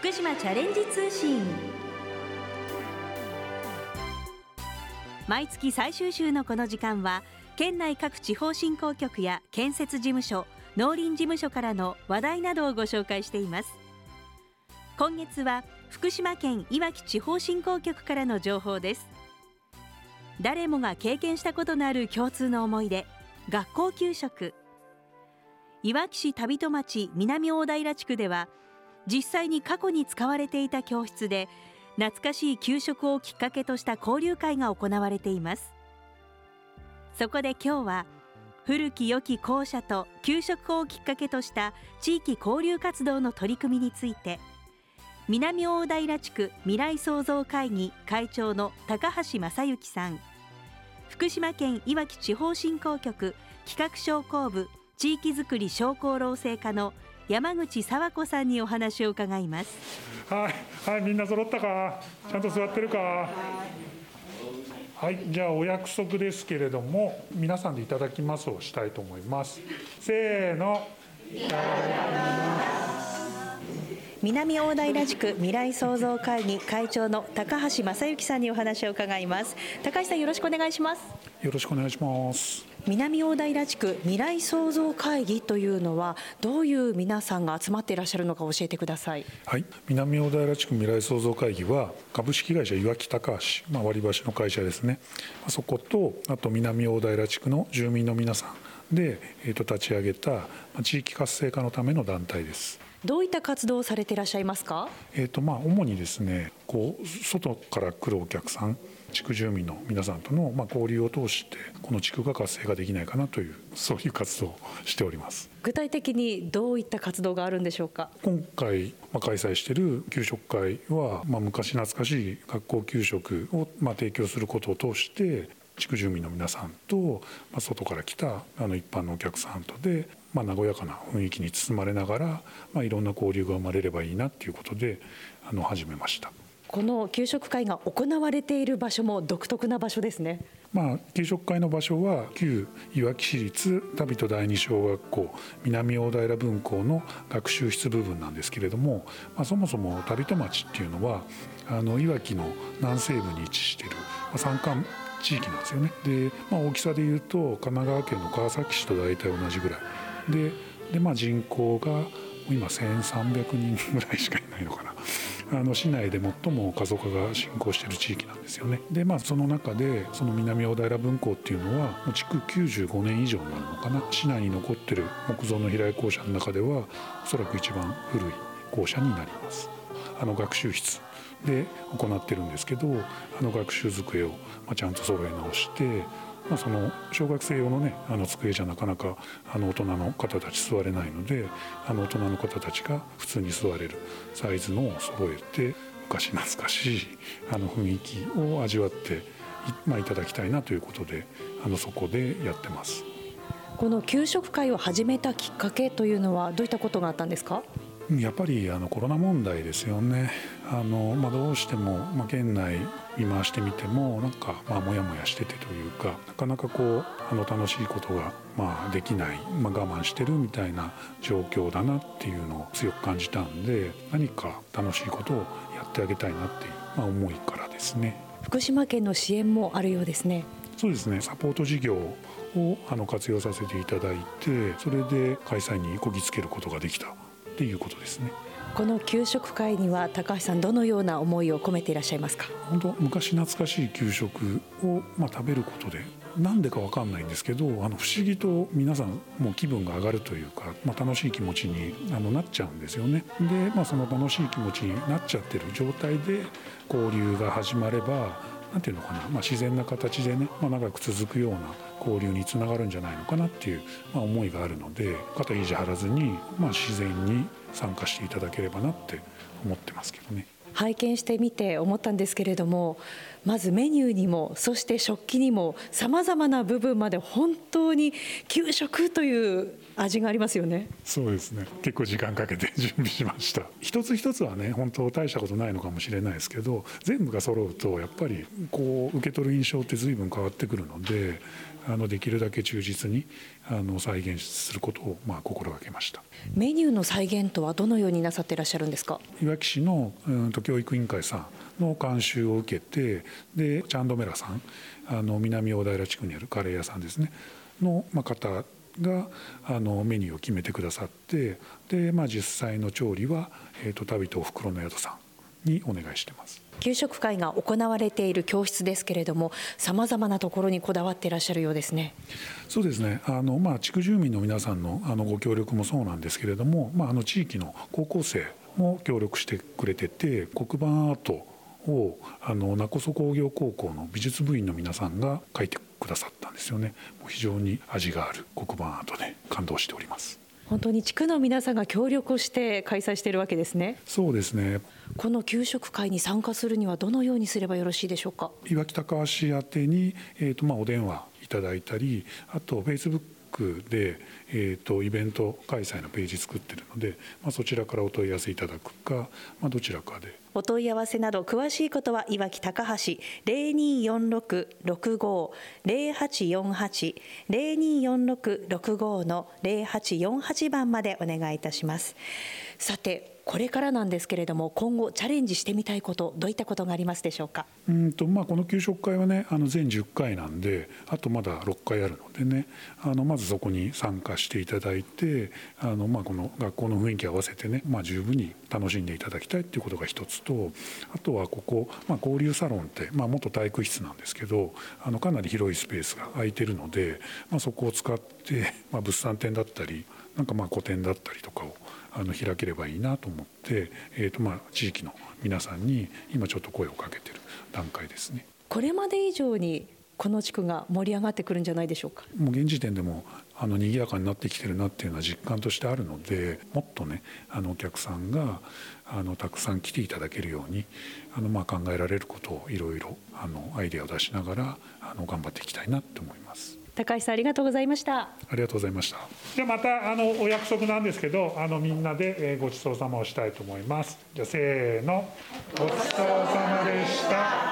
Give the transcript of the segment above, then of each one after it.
福島チャレンジ通信。毎月最終週のこの時間は県内各地方振興局や建設事務所農林事務所からの話題などをご紹介しています。今月は福島県いわき地方振興局からの情報です。誰もが経験したことのある共通の思い出学校給食。いわき市旅戸町南大平地区では実際に過去に使われていた教室で懐かしい給食をきっかけとした交流会が行われています。そこで今日は古き良き校舎と給食をきっかけとした地域交流活動の取り組みについて南大平地区未来創造会議会長の高橋正幸さん福島県いわき地方振興局企画商工部地域づくり商工労政課の山口佐和子さんにお話を伺います。はいはいみんな揃ったか？ちゃんと座ってるか？はいじゃあお約束ですけれども皆さんでいただきますをしたいと思います。せーの。南大平地区未来創造会議会長の高橋正幸さんにお話を伺います。高橋さんよろしくお願いします。よろしくお願いします南大平地区未来創造会議というのはどういう皆さんが集まっていらっしゃるのか教えてください。はい。南大平地区未来創造会議は株式会社いわき高橋、まあ、割り箸の会社ですね。そことあと南大平地区の住民の皆さんで、えー、と立ち上げた地域活性化のための団体です。どういった活動をされていらっしゃいますか？えっ、とまあ主にですね、こう外から来るお客さん、地区住民の皆さんとのまあ交流を通してこの地区が活性化できないかなというそういう活動をしております。具体的にどういった活動があるんでしょうか？今回まあ開催している給食会はまあ昔懐かしい学校給食をまあ提供することを通して地区住民の皆さんと、まあ、外から来たあの一般のお客さんとで、まあ、和やかな雰囲気に包まれながら、まあ、いろんな交流が生まれればいいなっていうことであの始めました。この給食会が行われている場所も独特な場所ですね。まあ、給食会の場所は旧いわき市立旅人第二小学校南大平分校の学習室部分なんですけれども、まあ、そもそも旅人町っていうのはあのいわきの南西部に位置している、まあ、山間地域なんですよね。で、まあ、大きさでいうと神奈川県の川崎市と大体同じぐらい。でで、まあ、人口が今1300人ぐらいしかいないのかな。あの市内で最も過疎化が進行している地域なんですよね。でまあその中でその南大平分校っていうのはもう築95年以上になるのかな。市内に残ってる木造の平井校舎の中ではおそらく一番古い校舎になります。あの学習室で行ってるんですけどあの学習机をちゃんと揃え直して、まあ、その小学生用のねあの机じゃなかなかあの大人の方たち座れないのであの大人の方たちが普通に座れるサイズのを揃えて昔懐かしいあの雰囲気を味わってまあ、いただきたいなということであのそこでやってます。この給食会を始めたきっかけというのはどういったことがあったんですか？やっぱりあのコロナ問題ですよねあの、まあ、どうしても、まあ、県内見回してみてもなんかまあモヤモヤしててというかなかなかこうあの楽しいことがまあできない、まあ、我慢してるみたいな状況だなっていうのを強く感じたんで何か楽しいことをやってあげたいなっていう、まあ、思いからですね。福島県の支援もあるようですね。そうですね。サポート事業をあの活用させていただいてそれで開催にこぎつけることができたっていうことですね。この給食会には高橋さんどのような思いを込めていらっしゃいますか？本当昔懐かしい給食を、まあ、食べることでなんでか分かんないんですけどあの不思議と皆さんもう気分が上がるというか、まあ、楽しい気持ちにあのなっちゃうんですよね。で、まあ、その楽しい気持ちになっちゃってる状態で交流が始まれば何ていうのかな、まあ、自然な形でね、まあ、長く続くような交流につながるんじゃないのかなっていう、まあ、思いがあるので肩肘張らずに、まあ、自然に参加していただければなって思ってますけどね。拝見してみて思ったんですけれどもまずメニューにもそして食器にもさまざまな部分まで本当に給食という味がありますよね。そうですね。結構時間かけて 準備しました。一つ一つはね本当大したことないのかもしれないですけど全部が揃うとやっぱりこう受け取る印象って随分変わってくるのであのできるだけ忠実にあの再現することをまあ心がけました。メニューの再現とはどのようになさっていらっしゃるんですか？いわき市の、うん、と教育委員会さんの監修を受けてでチャンドメラさんあの南大平地区にあるカレー屋さんですね。の、まあ、方があのメニューを決めてくださってで、まあ、実際の調理は、えーと、旅とおふくろの宿さんにお願いしてます。給食会が行われている教室ですけれども、さまざまなところにこだわっていらっしゃるようですね。そうですね。あのまあ地区住民の皆さんのあのご協力もそうなんですけれども、まああの地域の高校生も協力してくれてて、黒板アートをあの名古屋工業高校の美術部員の皆さんが書いてくださったんですよね。非常に味がある黒板アートで感動しております。本当に地区の皆さんが協力して開催しているわけですね。そうですね。この給食会に参加するにはどのようにすればよろしいでしょうか？岩木高橋宛てに、えーとまあ、お電話いただいたりあとフェイスブックで、えーと、イベント開催のページ作ってるので、まあ、そちらからお問い合わせいただくか、まあ、どちらかで。お問い合わせなど詳しいことは岩木高橋0246-65-0848 0246-65の0848番までお願いいたします。さてこれからなんですけれども今後チャレンジしてみたいことどういったことがありますでしょうか？んと、まあ、この給食会はねあの全10回なんであとまだ6回あるのでねあのまずそこに参加していただいてあの、まあ、この学校の雰囲気合わせてね、まあ、十分に楽しんでいただきたいっていうことが一つとあとはここ、まあ、交流サロンって、まあ、元体育室なんですけどあのかなり広いスペースが空いてるので、まあ、そこを使って、まあ、物産展だったりなんかまあ個展だったりとかをあの開ければいいなと思って、えーとまあ、地域の皆さんに今ちょっと声をかけてる。段階ですね。これまで以上にこの地区が盛り上がってくるんじゃないでしょうか？もう現時点でもあの賑やかになってきてるなっていうのは実感としてあるのでもっとねあのお客さんがあのたくさん来ていただけるようにあのまあ考えられることをいろいろあのアイデアを出しながらあの頑張っていきたいなって思います。高橋さんありがとうございましたありがとうございましたじゃあまたあのお約束なんですけどあのみんなでごちそうさまをしたいと思いますじゃあせーのごちそうさまでした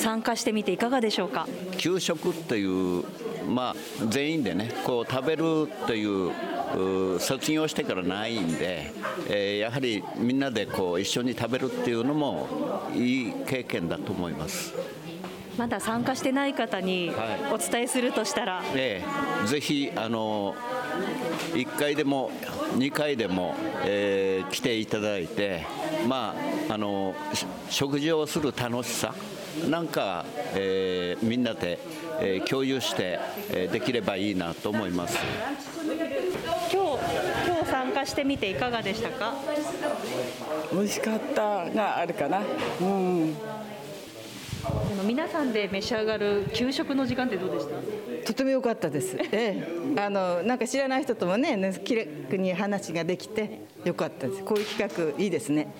参加してみていかがでしょうか？給食っていうまあ全員でねこう食べるという卒業してからないんで、えー、やはりみんなでこう一緒に食べるっていうのもいい経験だと思います。まだ参加してない方にお伝えするとしたら、はい、ええ、ぜひあの1回でも2回でも、えー、来ていただいて、まあ、あの食事をする楽しさなんか、えー、みんなで、えー、共有して、えー、できればいいなと思います。今日今日参加してみていかがでしたか？美味しかったがあるかな。うん。皆さんで召し上がる給食の時間ってどうでした？とても良かったです、ええ、あのなんか知らない人ともね気楽に話ができて良かったです。こういう企画いいですね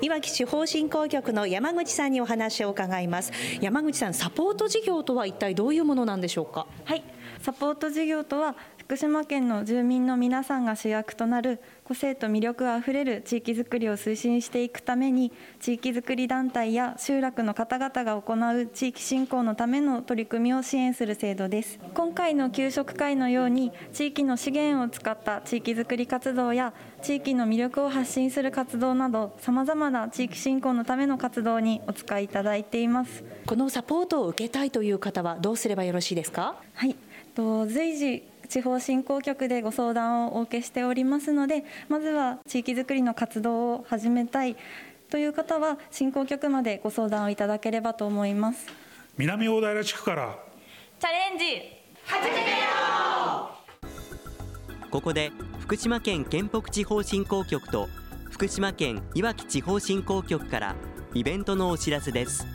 いわき地方振興局の山口さんにお話を伺います。山口さんサポート事業とは一体どういうものなんでしょうか？はい。サポート事業とは福島県の住民の皆さんが主役となる個性と魅力あふれる地域づくりを推進していくために地域づくり団体や集落の方々が行う地域振興のための取り組みを支援する制度です。今回の給食会のように地域の資源を使った地域づくり活動や地域の魅力を発信する活動などさまざまな地域振興のための活動にお使いいただいています。このサポートを受けたいという方はどうすればよろしいですか？はい。と随時地方振興局でご相談をお受けしておりますのでまずは地域づくりの活動を始めたいという方は振興局までご相談をいただければと思います。南大平地区から。チャレンジ始めようここで福島県県北地方振興局と福島県いわき地方振興局からイベントのお知らせです。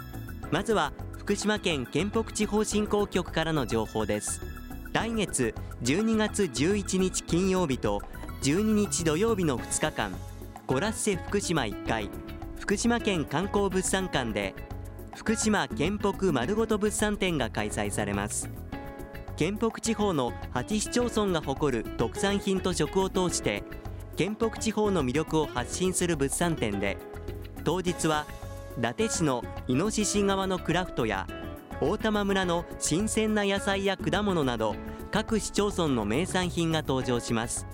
まずは福島県県北地方振興局からの情報です来月12月11日金曜日と12日土曜日の2日間ゴラッセ福島1階福島県観光物産館で福島県北丸ごと物産展が開催されます。県北地方の8市町村が誇る特産品と食を通して県北地方の魅力を発信する物産展で当日は伊達市のイノシシ側のクラフトや大玉村の新鮮な野菜や果物など各市町村の名産品が登場します。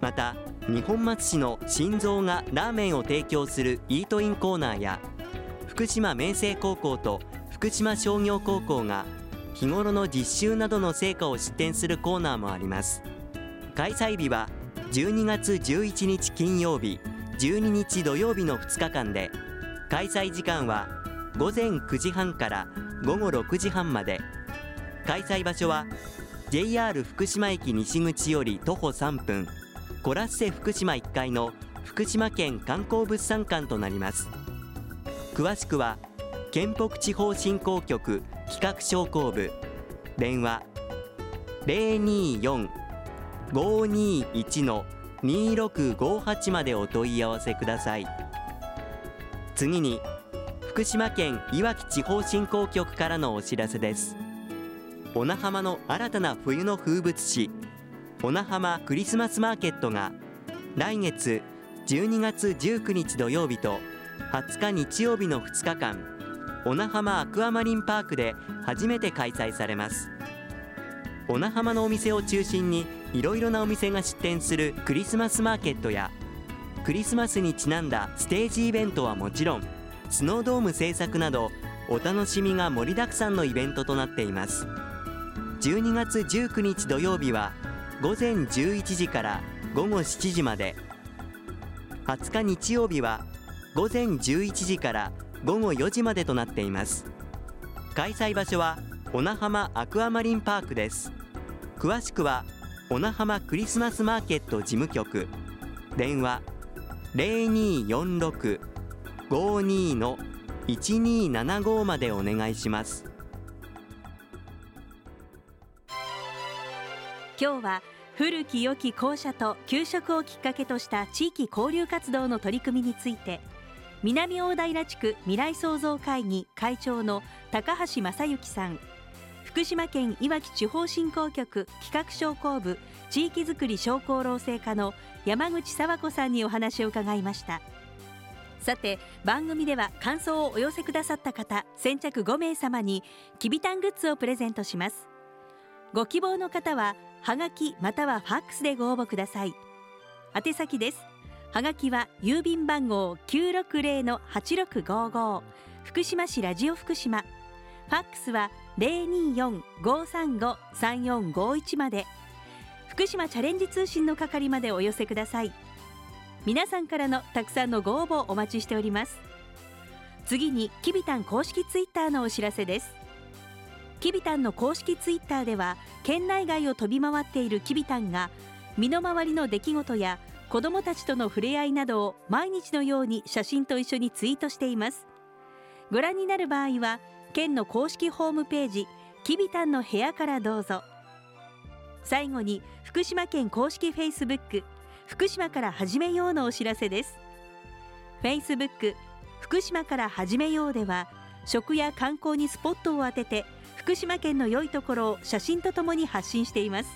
また二本松市の心臓がラーメンを提供するイートインコーナーや福島明星高校と福島商業高校が日頃の実習などの成果を出展するコーナーもあります。開催日は12月11日金曜日12日土曜日の2日間で開催時間は午前9時半から午後6時半まで。開催場所は JR 福島駅西口より徒歩3分コラッセ福島1階の福島県観光物産館となります。詳しくは県北地方振興局企画商工部。電話024-521の2658までお問い合わせください。次に福島県いわき地方振興局からのお知らせです。小名浜の新たな冬の風物詩小名浜クリスマスマーケットが来月12月19日土曜日と20日日曜日の2日間小名浜アクアマリンパークで初めて開催されます。小名浜のお店を中心にいろいろなお店が出店するクリスマスマーケットやクリスマスにちなんだステージイベントはもちろんスノードーム制作などお楽しみが盛りだくさんのイベントとなっています。12月19日土曜日は午前11時から午後7時まで。20日日曜日は午前11時から午後4時までとなっています。開催場所は小名浜アクアマリンパークです。詳しくは小名浜クリスマスマーケット事務局。電話0246 0246-52の1275までお願いします。今日は古き良き校舎と給食をきっかけとした地域交流活動の取り組みについて南大平地区未来創造会議会長の高橋正幸さん福島県いわき地方振興局企画商工部地域づくり商工労政課の山口佐和子さんにお話を伺いました。さて番組では感想をお寄せくださった方先着5名様にきびたんグッズをプレゼントします。ご希望の方ははがきまたはファックスでご応募ください。宛先です。はがきは郵便番号960-8655福島市ラジオ福島。ファックスは024-535-3451まで。福島チャレンジ通信の係までお寄せください。皆さんからのたくさんのご応募お待ちしております。次にキビタン公式ツイッターのお知らせです。キビタンの公式ツイッターでは県内外を飛び回っているキビタンが身の回りの出来事や子どもたちとの触れ合いなどを毎日のように写真と一緒にツイートしています。ご覧になる場合は県の公式ホームページきびたんの部屋からどうぞ。最後に福島県公式フェイスブック福島から始めようのお知らせです。フェイスブック福島から始めようでは食や観光にスポットを当てて福島県の良いところを写真とともに発信しています。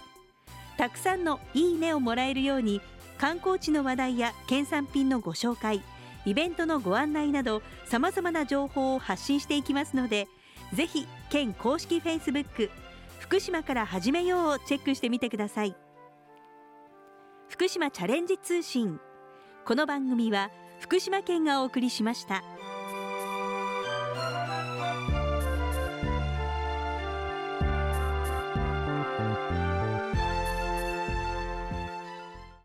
たくさんのいいねをもらえるように観光地の話題や県産品のご紹介イベントのご案内などさまざまな情報を発信していきますのでぜひ県公式フェイスブック福島から始めようをチェックしてみてください。福島チャレンジ通信この番組は福島県がお送りしました。